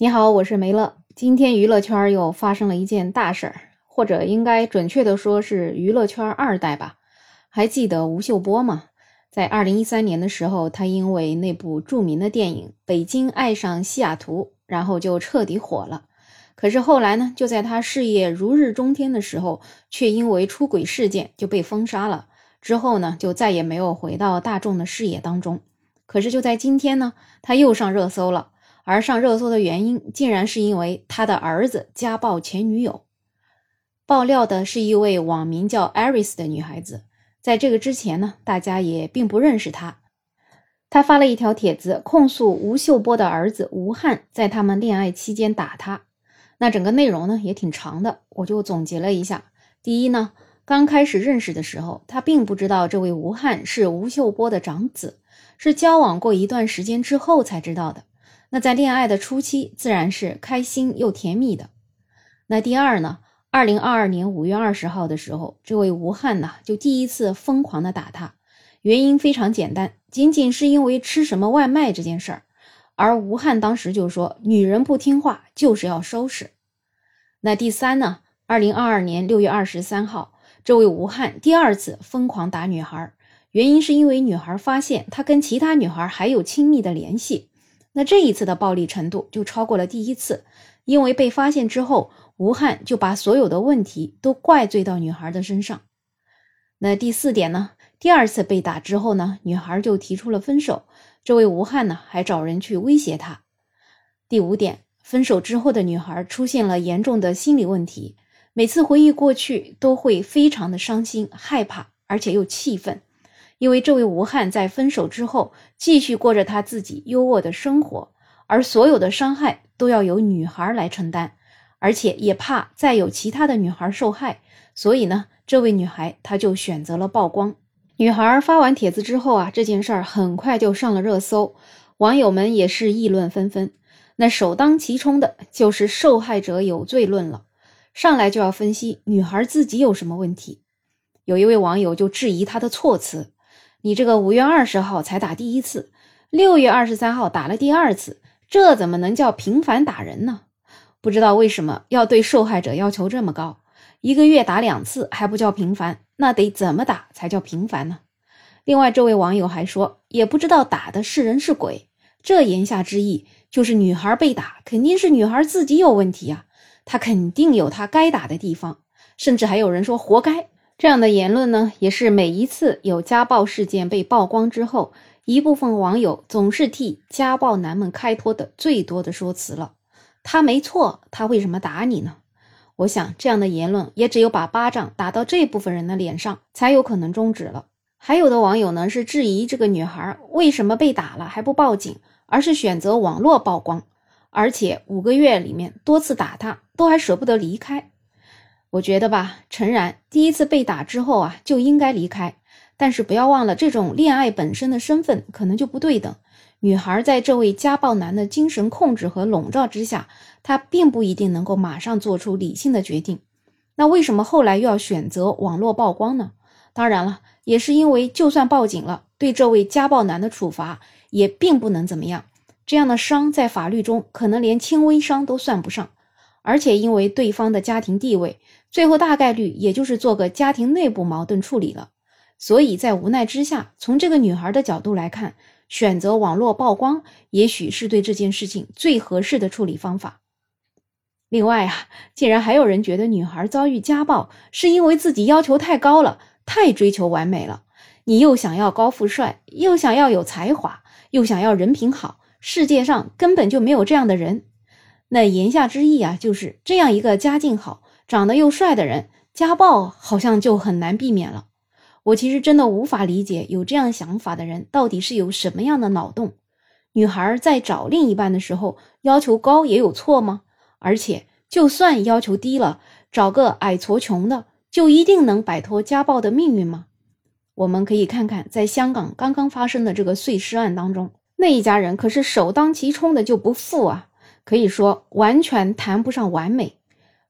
你好，我是梅乐。今天娱乐圈又发生了一件大事儿，或者应该准确的说是娱乐圈二代吧。还记得吴秀波吗？在二零一三年的时候，他因为那部著名的电影《北京爱上西雅图》，然后就彻底火了。可是后来呢，就在他事业如日中天的时候，却因为出轨事件就被封杀了。之后呢，就再也没有回到大众的视野当中。可是就在今天呢，他又上热搜了。而上热搜的原因，竟然是因为他的儿子家暴前女友。爆料的是一位网名叫 Aris 的女孩子，在这个之前呢，大家也并不认识她。她发了一条帖子，控诉吴秀波的儿子吴汉在他们恋爱期间打她。那整个内容呢也挺长的，我就总结了一下。第一呢，刚开始认识的时候，他并不知道这位吴汉是吴秀波的长子，是交往过一段时间之后才知道的。那在恋爱的初期，自然是开心又甜蜜的。那第二呢？二零二二年五月二十号的时候，这位吴汉呢就第一次疯狂的打他，原因非常简单，仅仅是因为吃什么外卖这件事儿。而吴汉当时就说：“女人不听话就是要收拾。”那第三呢？二零二二年六月二十三号，这位吴汉第二次疯狂打女孩，原因是因为女孩发现他跟其他女孩还有亲密的联系。那这一次的暴力程度就超过了第一次，因为被发现之后，吴汉就把所有的问题都怪罪到女孩的身上。那第四点呢？第二次被打之后呢，女孩就提出了分手，这位吴汉呢还找人去威胁她。第五点，分手之后的女孩出现了严重的心理问题，每次回忆过去都会非常的伤心、害怕，而且又气愤。因为这位吴汉在分手之后继续过着他自己优渥的生活，而所有的伤害都要由女孩来承担，而且也怕再有其他的女孩受害，所以呢，这位女孩她就选择了曝光。女孩发完帖子之后啊，这件事儿很快就上了热搜，网友们也是议论纷纷。那首当其冲的就是受害者有罪论了，上来就要分析女孩自己有什么问题。有一位网友就质疑她的措辞。你这个五月二十号才打第一次，六月二十三号打了第二次，这怎么能叫频繁打人呢？不知道为什么要对受害者要求这么高？一个月打两次还不叫频繁，那得怎么打才叫频繁呢？另外，这位网友还说，也不知道打的是人是鬼。这言下之意就是女孩被打肯定是女孩自己有问题啊，她肯定有她该打的地方，甚至还有人说活该。这样的言论呢，也是每一次有家暴事件被曝光之后，一部分网友总是替家暴男们开脱的最多的说辞了。他没错，他为什么打你呢？我想这样的言论也只有把巴掌打到这部分人的脸上，才有可能终止了。还有的网友呢，是质疑这个女孩为什么被打了还不报警，而是选择网络曝光，而且五个月里面多次打她，都还舍不得离开。我觉得吧，诚然，第一次被打之后啊，就应该离开。但是不要忘了，这种恋爱本身的身份可能就不对等。女孩在这位家暴男的精神控制和笼罩之下，她并不一定能够马上做出理性的决定。那为什么后来又要选择网络曝光呢？当然了，也是因为就算报警了，对这位家暴男的处罚也并不能怎么样。这样的伤在法律中可能连轻微伤都算不上，而且因为对方的家庭地位。最后大概率也就是做个家庭内部矛盾处理了，所以在无奈之下，从这个女孩的角度来看，选择网络曝光也许是对这件事情最合适的处理方法。另外啊，竟然还有人觉得女孩遭遇家暴是因为自己要求太高了，太追求完美了。你又想要高富帅，又想要有才华，又想要人品好，世界上根本就没有这样的人。那言下之意啊，就是这样一个家境好。长得又帅的人家暴好像就很难避免了。我其实真的无法理解有这样想法的人到底是有什么样的脑洞。女孩在找另一半的时候要求高也有错吗？而且就算要求低了，找个矮矬穷的就一定能摆脱家暴的命运吗？我们可以看看在香港刚刚发生的这个碎尸案当中，那一家人可是首当其冲的就不富啊，可以说完全谈不上完美。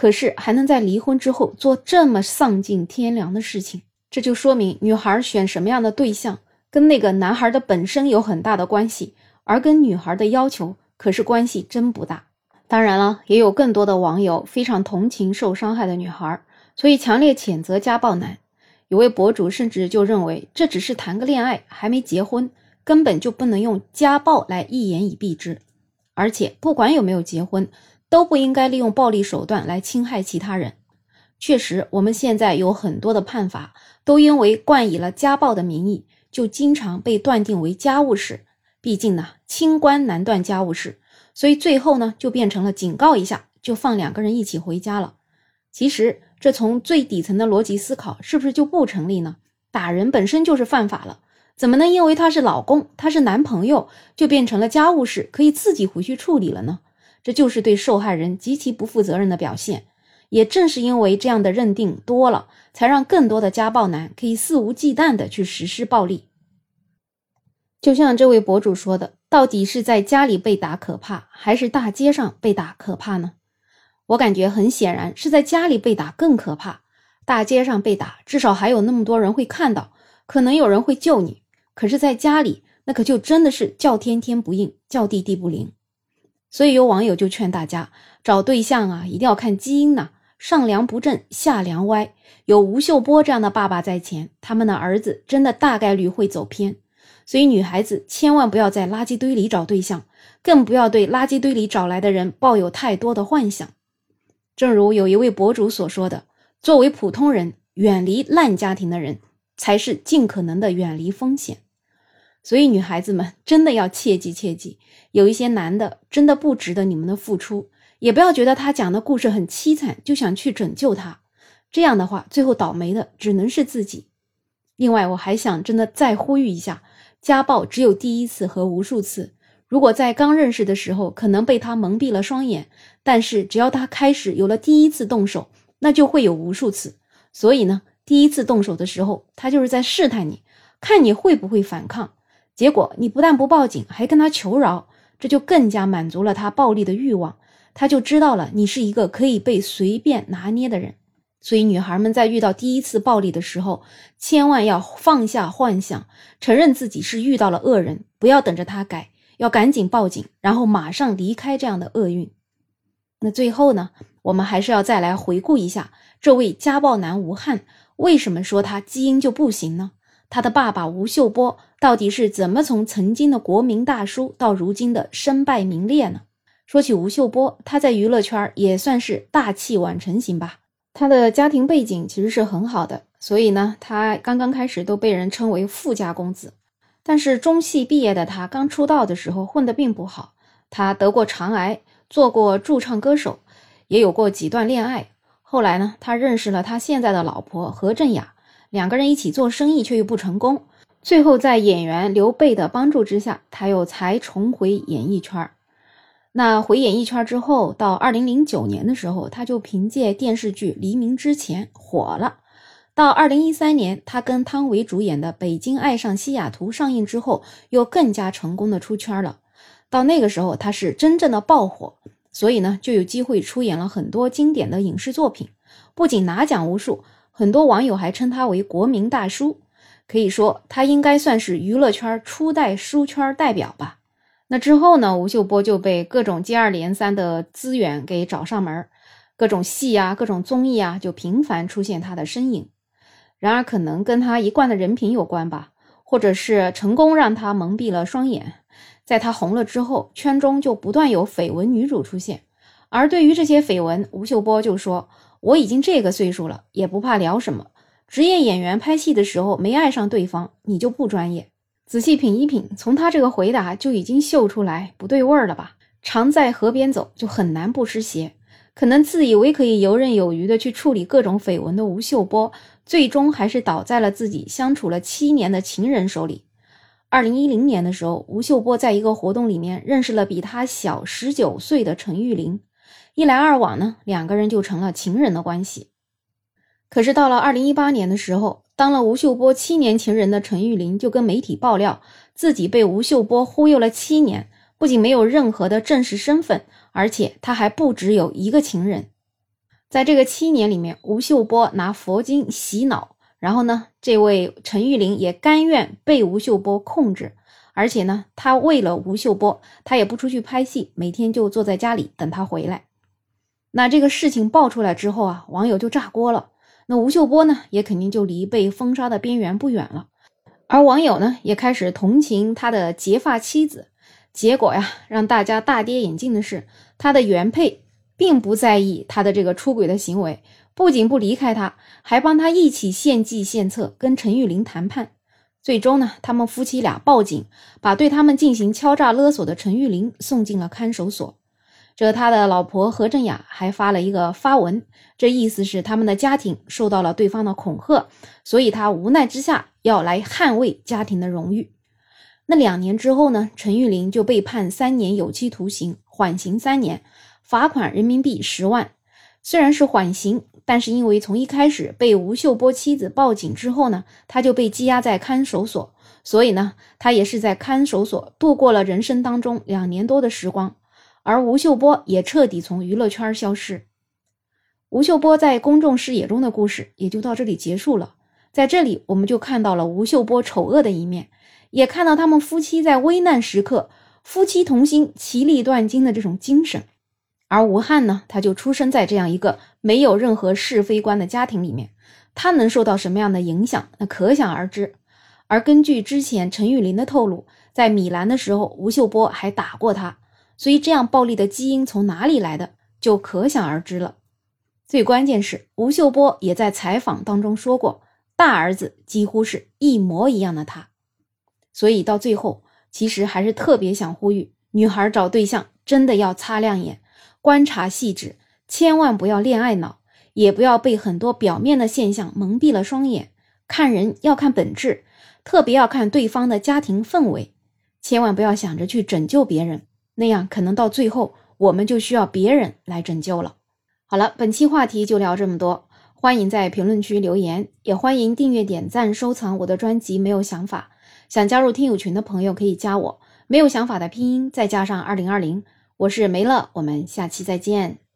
可是还能在离婚之后做这么丧尽天良的事情，这就说明女孩选什么样的对象跟那个男孩的本身有很大的关系，而跟女孩的要求可是关系真不大。当然了，也有更多的网友非常同情受伤害的女孩，所以强烈谴责家暴男。有位博主甚至就认为，这只是谈个恋爱，还没结婚，根本就不能用家暴来一言以蔽之。而且，不管有没有结婚，都不应该利用暴力手段来侵害其他人。确实，我们现在有很多的判罚，都因为冠以了家暴的名义，就经常被断定为家务事。毕竟呢，清官难断家务事。所以最后呢，就变成了警告一下，就放两个人一起回家了。其实这从最底层的逻辑思考，是不是就不成立呢？打人本身就是犯法了，怎么能因为他是老公，他是男朋友，就变成了家务事，可以自己回去处理了呢？这就是对受害人极其不负责任的表现。也正是因为这样的认定多了，才让更多的家暴男可以肆无忌惮的去实施暴力。就像这位博主说的。到底是在家里被打可怕，还是大街上被打可怕呢？我感觉很显然是在家里被打更可怕。大街上被打，至少还有那么多人会看到，可能有人会救你。可是，在家里，那可就真的是叫天天不应，叫地地不灵。所以有网友就劝大家找对象啊，一定要看基因呐，上梁不正下梁歪。有吴秀波这样的爸爸在前，他们的儿子真的大概率会走偏。所以，女孩子千万不要在垃圾堆里找对象，更不要对垃圾堆里找来的人抱有太多的幻想。正如有一位博主所说的：“作为普通人，远离烂家庭的人，才是尽可能的远离风险。”所以，女孩子们真的要切记切记，有一些男的真的不值得你们的付出，也不要觉得他讲的故事很凄惨就想去拯救他。这样的话，最后倒霉的只能是自己。另外，我还想真的再呼吁一下。家暴只有第一次和无数次。如果在刚认识的时候可能被他蒙蔽了双眼，但是只要他开始有了第一次动手，那就会有无数次。所以呢，第一次动手的时候，他就是在试探你，看你会不会反抗。结果你不但不报警，还跟他求饶，这就更加满足了他暴力的欲望。他就知道了你是一个可以被随便拿捏的人。所以，女孩们在遇到第一次暴力的时候，千万要放下幻想，承认自己是遇到了恶人，不要等着他改，要赶紧报警，然后马上离开这样的厄运。那最后呢，我们还是要再来回顾一下这位家暴男吴汉，为什么说他基因就不行呢？他的爸爸吴秀波到底是怎么从曾经的国民大叔到如今的身败名裂呢？说起吴秀波，他在娱乐圈也算是大器晚成型吧。他的家庭背景其实是很好的，所以呢，他刚刚开始都被人称为富家公子。但是中戏毕业的他刚出道的时候混得并不好，他得过肠癌，做过驻唱歌手，也有过几段恋爱。后来呢，他认识了他现在的老婆何振雅，两个人一起做生意却又不成功。最后在演员刘备的帮助之下，他又才重回演艺圈。那回演艺圈之后，到二零零九年的时候，他就凭借电视剧《黎明之前》火了。到二零一三年，他跟汤唯主演的《北京爱上西雅图》上映之后，又更加成功的出圈了。到那个时候，他是真正的爆火，所以呢，就有机会出演了很多经典的影视作品，不仅拿奖无数，很多网友还称他为国民大叔。可以说，他应该算是娱乐圈初代书圈代表吧。那之后呢？吴秀波就被各种接二连三的资源给找上门，各种戏啊，各种综艺啊，就频繁出现他的身影。然而，可能跟他一贯的人品有关吧，或者是成功让他蒙蔽了双眼。在他红了之后，圈中就不断有绯闻女主出现。而对于这些绯闻，吴秀波就说：“我已经这个岁数了，也不怕聊什么。职业演员拍戏的时候没爱上对方，你就不专业。”仔细品一品，从他这个回答就已经嗅出来不对味儿了吧？常在河边走，就很难不湿鞋。可能自以为可以游刃有余的去处理各种绯闻的吴秀波，最终还是倒在了自己相处了七年的情人手里。二零一零年的时候，吴秀波在一个活动里面认识了比他小十九岁的陈玉玲，一来二往呢，两个人就成了情人的关系。可是到了二零一八年的时候，当了吴秀波七年情人的陈玉玲就跟媒体爆料，自己被吴秀波忽悠了七年，不仅没有任何的正式身份，而且他还不只有一个情人。在这个七年里面，吴秀波拿佛经洗脑，然后呢，这位陈玉玲也甘愿被吴秀波控制，而且呢，他为了吴秀波，他也不出去拍戏，每天就坐在家里等他回来。那这个事情爆出来之后啊，网友就炸锅了。那吴秀波呢，也肯定就离被封杀的边缘不远了。而网友呢，也开始同情他的结发妻子。结果呀，让大家大跌眼镜的是，他的原配并不在意他的这个出轨的行为，不仅不离开他，还帮他一起献计献策，跟陈玉玲谈判。最终呢，他们夫妻俩报警，把对他们进行敲诈勒索的陈玉玲送进了看守所。这他的老婆何振雅还发了一个发文，这意思是他们的家庭受到了对方的恐吓，所以他无奈之下要来捍卫家庭的荣誉。那两年之后呢？陈玉玲就被判三年有期徒刑，缓刑三年，罚款人民币十万。虽然是缓刑，但是因为从一开始被吴秀波妻子报警之后呢，他就被羁押在看守所，所以呢，他也是在看守所度过了人生当中两年多的时光。而吴秀波也彻底从娱乐圈消失。吴秀波在公众视野中的故事也就到这里结束了。在这里，我们就看到了吴秀波丑恶的一面。也看到他们夫妻在危难时刻夫妻同心、其利断金的这种精神，而吴汉呢，他就出生在这样一个没有任何是非观的家庭里面，他能受到什么样的影响，那可想而知。而根据之前陈玉玲的透露，在米兰的时候，吴秀波还打过他，所以这样暴力的基因从哪里来的，就可想而知了。最关键是，吴秀波也在采访当中说过，大儿子几乎是一模一样的他。所以到最后，其实还是特别想呼吁女孩找对象真的要擦亮眼，观察细致，千万不要恋爱脑，也不要被很多表面的现象蒙蔽了双眼。看人要看本质，特别要看对方的家庭氛围，千万不要想着去拯救别人，那样可能到最后我们就需要别人来拯救了。好了，本期话题就聊这么多，欢迎在评论区留言，也欢迎订阅、点赞、收藏我的专辑。没有想法。想加入听友群的朋友可以加我，没有想法的拼音再加上二零二零，我是梅乐，我们下期再见。